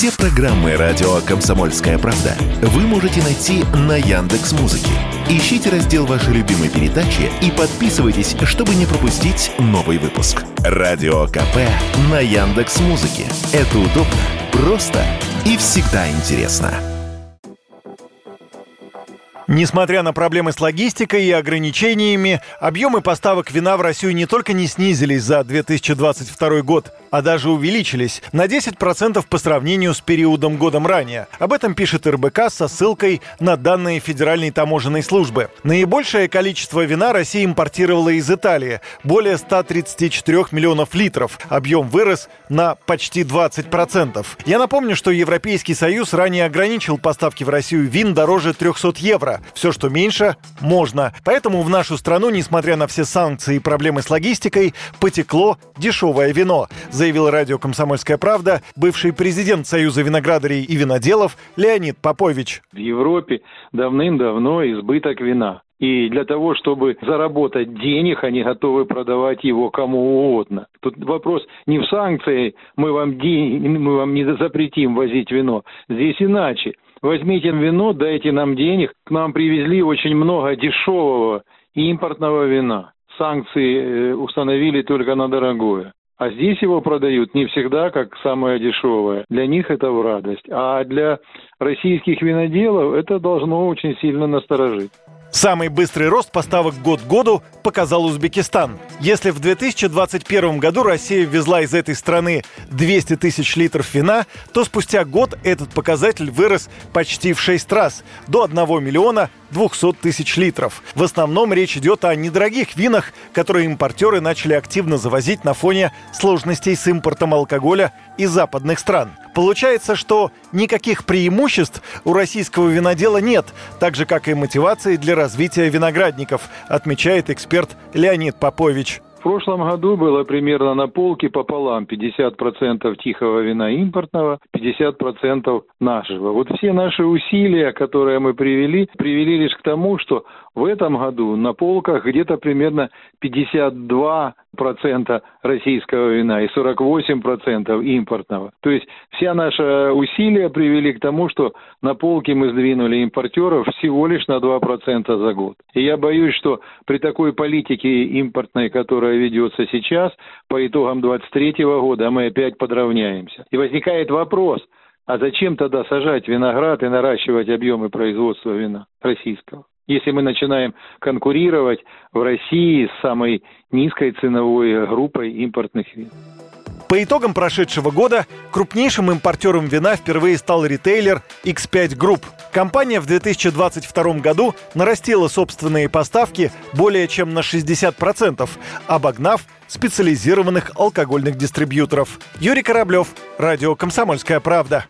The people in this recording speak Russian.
Все программы радио Комсомольская правда вы можете найти на Яндекс Музыке. Ищите раздел вашей любимой передачи и подписывайтесь, чтобы не пропустить новый выпуск. Радио КП на Яндекс Музыке. Это удобно, просто и всегда интересно. Несмотря на проблемы с логистикой и ограничениями, объемы поставок вина в Россию не только не снизились за 2022 год, а даже увеличились на 10% по сравнению с периодом годом ранее. Об этом пишет РБК со ссылкой на данные Федеральной таможенной службы. Наибольшее количество вина Россия импортировала из Италии – более 134 миллионов литров. Объем вырос на почти 20%. Я напомню, что Европейский Союз ранее ограничил поставки в Россию вин дороже 300 евро. Все, что меньше, можно. Поэтому в нашу страну, несмотря на все санкции и проблемы с логистикой, потекло дешевое вино, заявил радио «Комсомольская правда» бывший президент Союза виноградарей и виноделов Леонид Попович. В Европе давным-давно избыток вина. И для того, чтобы заработать денег, они готовы продавать его кому угодно. Тут вопрос не в санкции, мы вам, день, мы вам не запретим возить вино. Здесь иначе возьмите вино, дайте нам денег. К нам привезли очень много дешевого импортного вина. Санкции э, установили только на дорогое. А здесь его продают не всегда как самое дешевое. Для них это в радость. А для российских виноделов это должно очень сильно насторожить. Самый быстрый рост поставок год к году показал Узбекистан. Если в 2021 году Россия ввезла из этой страны 200 тысяч литров вина, то спустя год этот показатель вырос почти в 6 раз, до 1 миллиона 200 тысяч литров. В основном речь идет о недорогих винах, которые импортеры начали активно завозить на фоне сложностей с импортом алкоголя из западных стран. Получается, что никаких преимуществ у российского винодела нет, так же, как и мотивации для развития виноградников, отмечает эксперт Леонид Попович. В прошлом году было примерно на полке пополам 50% тихого вина импортного, 50% нашего. Вот все наши усилия, которые мы привели, привели лишь к тому, что в этом году на полках где-то примерно 52% российского вина и 48% импортного. То есть вся наша усилия привели к тому, что на полке мы сдвинули импортеров всего лишь на 2% за год. И я боюсь, что при такой политике импортной, которая ведется сейчас, по итогам 2023 года мы опять подравняемся. И возникает вопрос, а зачем тогда сажать виноград и наращивать объемы производства вина российского? Если мы начинаем конкурировать в России с самой низкой ценовой группой импортных вин. По итогам прошедшего года крупнейшим импортером вина впервые стал ритейлер X5 Group. Компания в 2022 году нарастила собственные поставки более чем на 60%, обогнав специализированных алкогольных дистрибьюторов. Юрий Кораблев, Радио «Комсомольская правда».